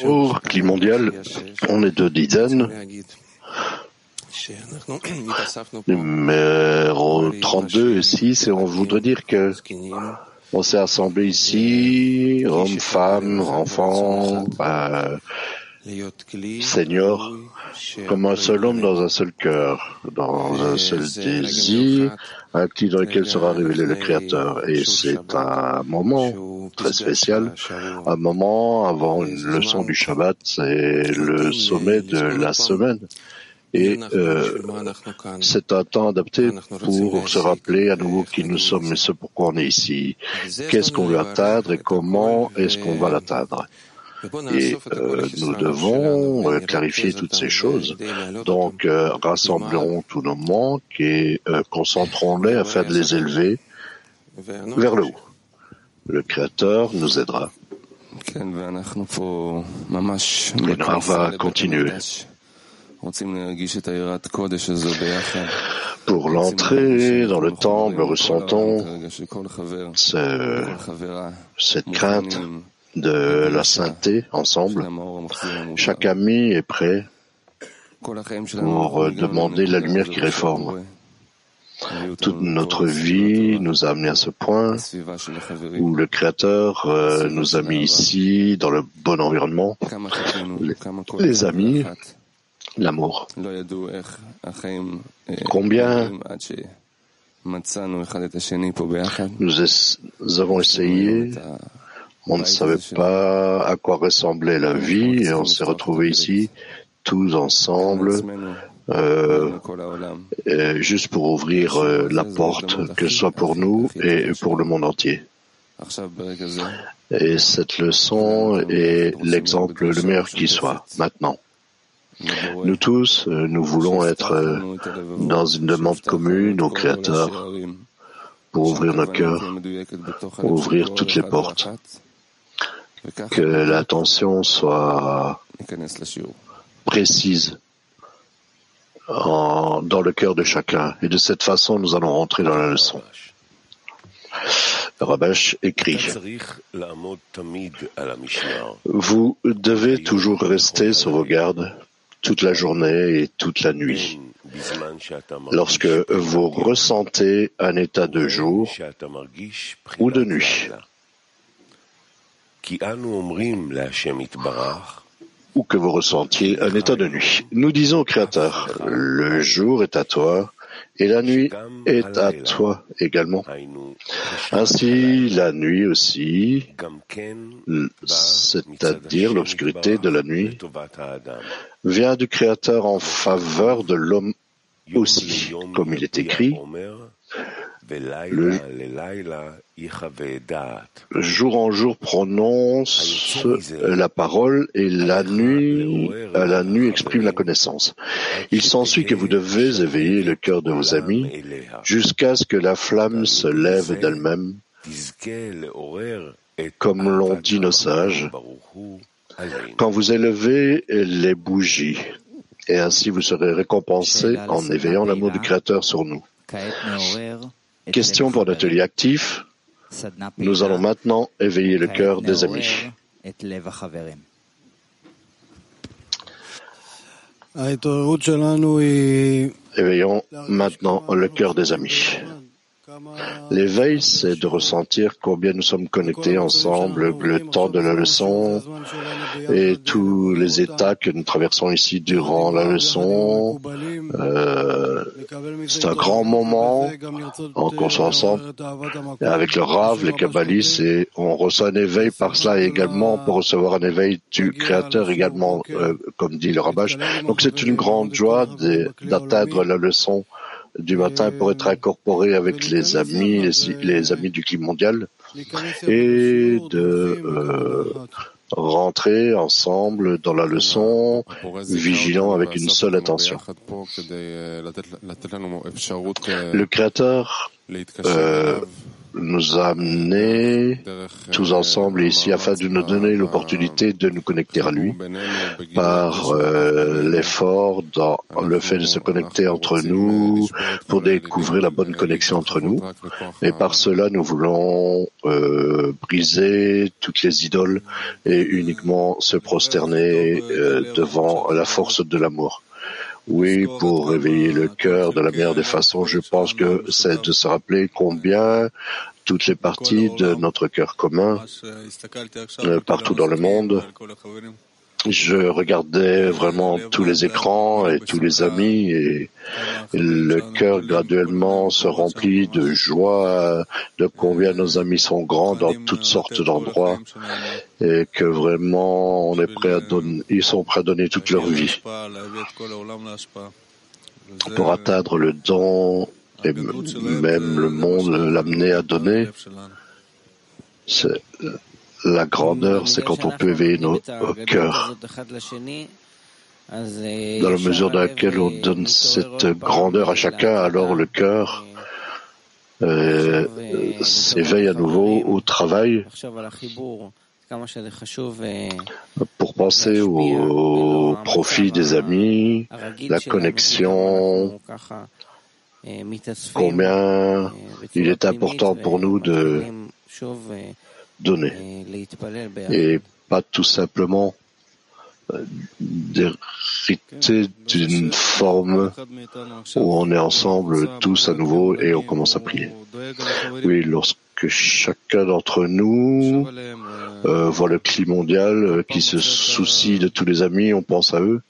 Pour Cli mondial, on est deux dizaines. Numéro 32 et 6, et on voudrait dire que on s'est assemblés ici, hommes, femmes, enfants, euh, seniors, comme un seul homme dans un seul cœur, dans un seul désir, actif dans lequel sera révélé le Créateur. Et c'est un moment très spécial, un moment avant une leçon du Shabbat, c'est le sommet de la semaine. Et euh, c'est un temps adapté pour se rappeler à nouveau qui nous sommes et ce pourquoi on est ici? Qu'est-ce qu'on veut atteindre et comment est-ce qu'on va l'atteindre? Et euh, nous devons euh, clarifier toutes ces choses. Donc, euh, rassemblerons tous nos manques et concentrons-les afin de les élever vers le haut. Le Créateur nous aidera. Et on va continuer. Pour l'entrée dans le temple, ressentons cette crainte de la sainteté ensemble. Chaque ami est prêt pour demander la lumière qui réforme. Toute notre vie nous a amené à ce point où le Créateur euh, nous a mis ici dans le bon environnement, les amis, l'amour. Combien nous avons essayé on ne savait pas à quoi ressemblait la vie et on s'est retrouvés ici tous ensemble, euh, juste pour ouvrir euh, la porte, que ce soit pour nous et pour le monde entier. Et cette leçon est l'exemple le meilleur qui soit maintenant. Nous tous, euh, nous voulons être euh, dans une demande commune au Créateur pour ouvrir nos cœurs, pour ouvrir toutes les portes que l'attention soit précise dans le cœur de chacun. Et de cette façon, nous allons rentrer dans la leçon. Rabash écrit Vous devez toujours rester sur vos gardes toute la journée et toute la nuit. Lorsque vous ressentez un état de jour ou de nuit, ou que vous ressentiez un état de nuit. Nous disons au Créateur, le jour est à toi et la nuit est à toi également. Ainsi, la nuit aussi, c'est-à-dire l'obscurité de la nuit, vient du Créateur en faveur de l'homme aussi, comme il est écrit, le jour en jour prononce la parole et la nuit, la nuit exprime la connaissance. Il s'ensuit que vous devez éveiller le cœur de vos amis jusqu'à ce que la flamme se lève d'elle-même, comme l'ont dit nos sages, quand vous élevez les bougies, et ainsi vous serez récompensés en éveillant l'amour du Créateur sur nous. Question pour l'atelier actif. Nous allons maintenant éveiller le cœur des amis. Éveillons maintenant le cœur des amis. L'éveil, c'est de ressentir combien nous sommes connectés ensemble, le temps de la leçon et tous les états que nous traversons ici durant la leçon. Euh, c'est un grand moment en qu'on soit ensemble avec le Rav, les Kabbalistes, et on reçoit un éveil par cela également pour recevoir un éveil du Créateur également, euh, comme dit le Rabash. Donc c'est une grande joie d'atteindre la leçon du matin pour être incorporé avec les amis, les, amis du climat mondial et de euh, rentrer ensemble dans la leçon, vigilant avec une seule attention. Le Créateur euh, nous a amenés tous ensemble ici afin de nous donner l'opportunité de nous connecter à lui par euh, l'effort dans le fait de se connecter entre nous pour découvrir la bonne connexion entre nous. Et par cela, nous voulons euh, briser toutes les idoles et uniquement se prosterner devant la force de l'amour. Oui, pour réveiller le cœur de la meilleure des façons, je pense que c'est de se rappeler combien toutes les parties de notre cœur commun, euh, partout dans le monde, je regardais vraiment tous les écrans et tous les amis et le cœur graduellement se remplit de joie de combien nos amis sont grands dans toutes sortes d'endroits et que vraiment on est prêt à donner, ils sont prêts à donner toute leur vie pour atteindre le don et même le monde l'amener à donner. C'est la grandeur, c'est quand on peut éveiller nos cœurs. Dans la mesure dans laquelle on donne cette grandeur à chacun, alors le cœur euh, s'éveille à nouveau au travail pour penser au profit des amis, la connexion, combien il est important pour nous de donner et pas tout simplement euh, d'hériter d'une forme où on est ensemble tous à nouveau et on commence à prier. Oui, lorsque chacun d'entre nous euh, voit le climat mondial euh, qui se soucie de tous les amis, on pense à eux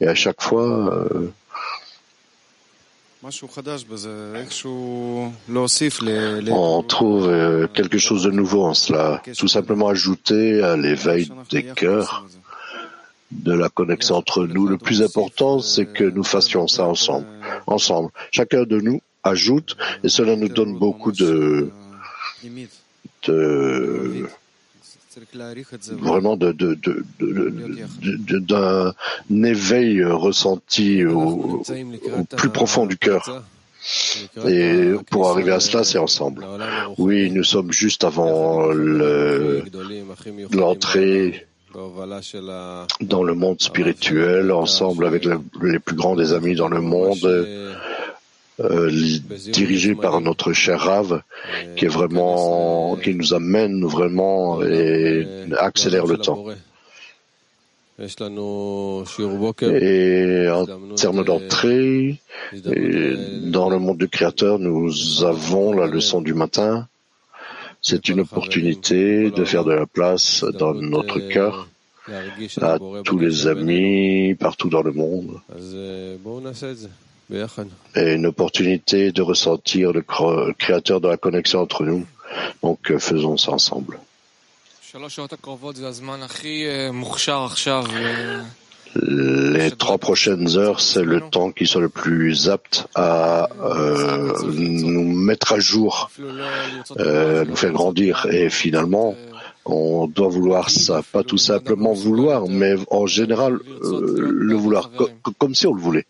et à chaque fois on trouve euh, quelque chose de nouveau en cela, tout simplement ajouter à l'éveil des cœurs, de la connexion entre nous. Le plus important, c'est que nous fassions ça ensemble. Ensemble. Chacun de nous ajoute et cela nous donne beaucoup de, de vraiment de, de, de, d'un éveil ressenti au, plus profond du cœur. Et pour arriver à cela, c'est ensemble. Oui, nous sommes juste avant l'entrée dans le monde spirituel, ensemble avec les plus grands des amis dans le monde, euh, dirigé par notre cher Rav, qui est vraiment, qui nous amène vraiment et accélère le temps. Et en termes d'entrée, dans le monde du Créateur, nous avons la leçon du matin. C'est une opportunité de faire de la place dans notre cœur à tous les amis partout dans le monde et une opportunité de ressentir le créateur de la connexion entre nous. Donc euh, faisons ça ensemble. Les trois prochaines heures, c'est le temps qui soit le plus apte à euh, nous mettre à jour, euh, nous faire grandir. Et finalement, on doit vouloir ça, pas tout simplement vouloir, mais en général euh, le vouloir comme si on le voulait.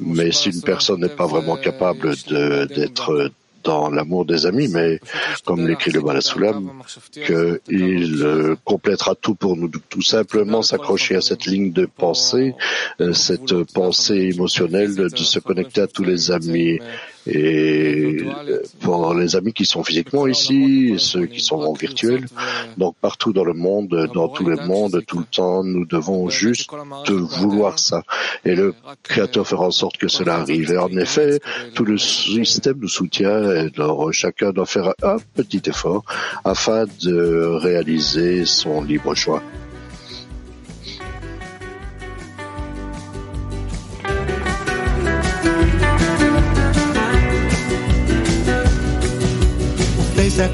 Mais si une personne n'est pas vraiment capable d'être dans l'amour des amis, mais comme l'écrit le Balasoulam, qu'il euh, complétera tout pour nous, tout simplement s'accrocher à cette ligne de pensée, euh, cette pensée émotionnelle de se connecter à tous les amis et pour les amis qui sont physiquement ici, et ceux qui sont en virtuel, donc partout dans le monde, dans tous les mondes, tout le temps, nous devons juste vouloir ça. Et le Créateur fera en sorte que cela arrive. Et en effet, tout le système nous soutient, et alors chacun doit faire un petit effort afin de réaliser son libre choix.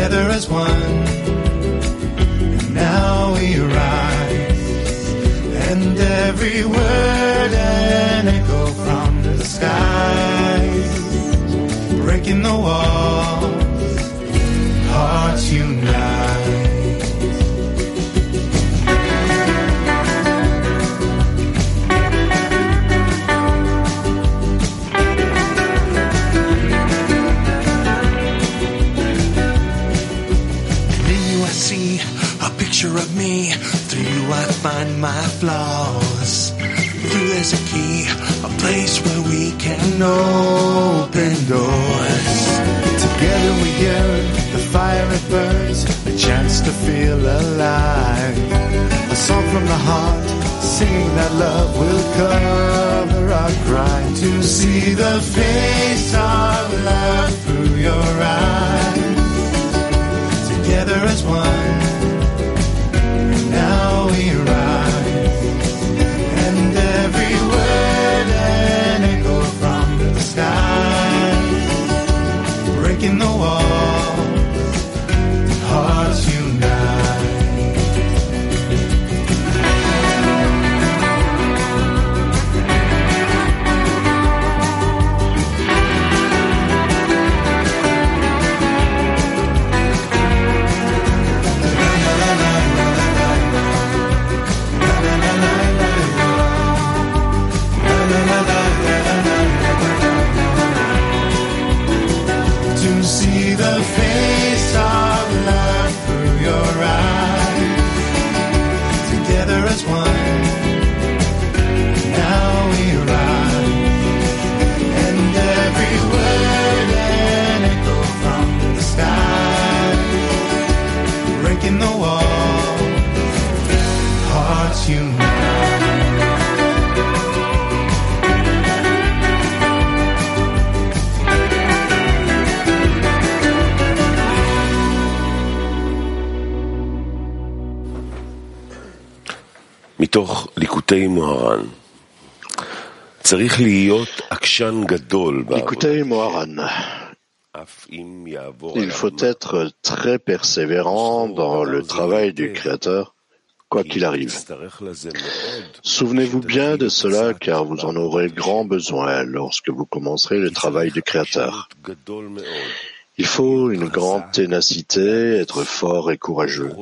Together as one. And now we rise. And every word an echo from the skies. Breaking the walls. Picture of me. Through you I find my flaws. Through there's a key, a place where we can open doors. Together we give the fire it burns, a chance to feel alive. A song from the heart, singing that love will cover our crime. To see the face of love through your eyes together as one. מתוך ליקוטי מוהר"ן. צריך להיות עקשן גדול בעבודה, Écoutez, Moharan, אף אם יעבור il עליו faut être très persévérant dans le travail du Créateur, quoi qu'il arrive. יצטרך לזה מאוד. Souvenez-vous bien de cela car vous en aurez grand besoin lorsque vous commencerez le travail du Créateur. Il faut une grande ténacité, être fort et courageux,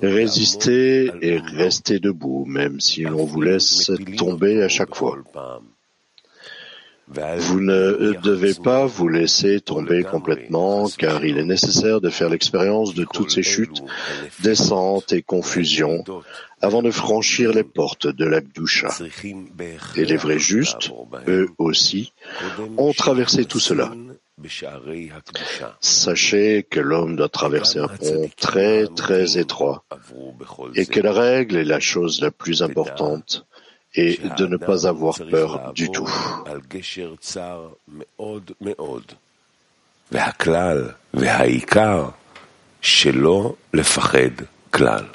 résister et rester debout, même si l'on vous laisse tomber à chaque fois. Vous ne euh, devez pas vous laisser tomber complètement, car il est nécessaire de faire l'expérience de toutes ces chutes, descentes et confusions, avant de franchir les portes de l'Akdoucha. Et les vrais justes, eux aussi, ont traversé tout cela, שנכנסים בשערי הקדושה. Sachez que l'homme doit traverser un pont très très étroit עברו בכל et זה. que la règle est la chose la plus importante et de ne pas avoir צריך peur du לעבור tout. על גשר צר מאוד מאוד. והכלל והעיקר שלא לפחד כלל.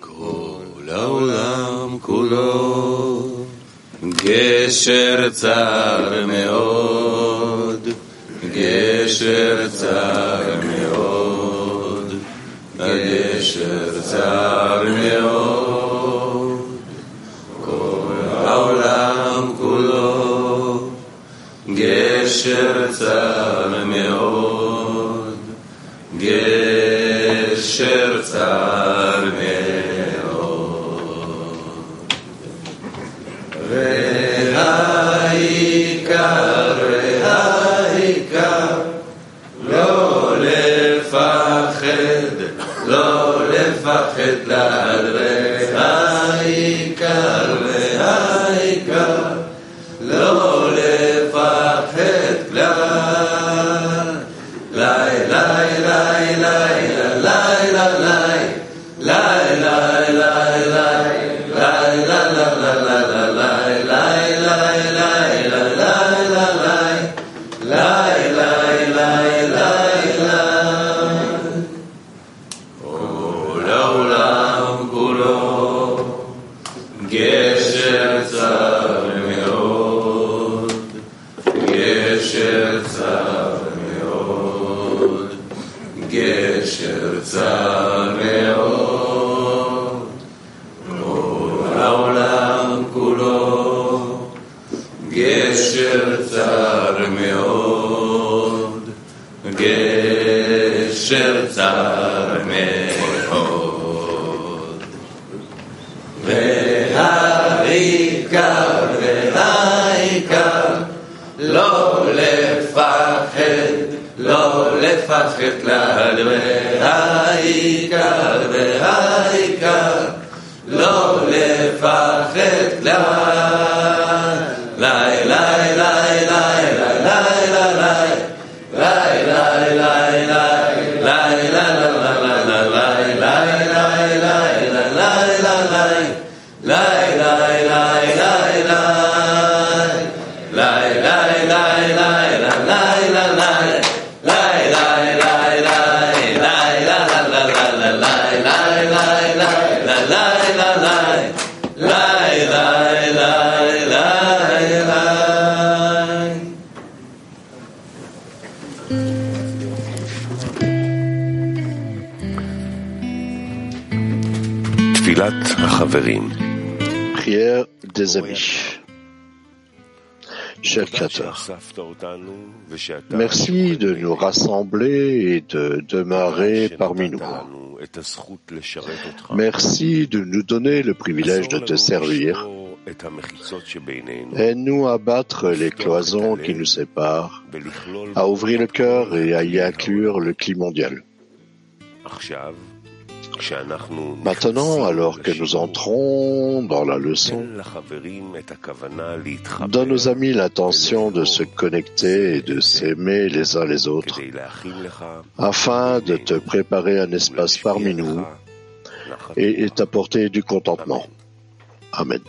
כל העולם כולו גשר צר מאוד, גשר צר מאוד, גשר צר מאוד. כל העולם כולו גשר צר לא לפחד, לא לפחד כלל והעיקר והעיקר לא לפחד כלל Prière des amis. Cher Créateur, merci de nous rassembler et de demeurer parmi nous. Merci de nous donner le privilège de te servir. Aide-nous à battre les cloisons qui nous séparent, à ouvrir le cœur et à y inclure le climat mondial. Maintenant, alors que nous entrons dans la leçon, donne aux amis l'intention de se connecter et de s'aimer les uns les autres afin de te préparer un espace parmi nous et t'apporter du contentement. Amen.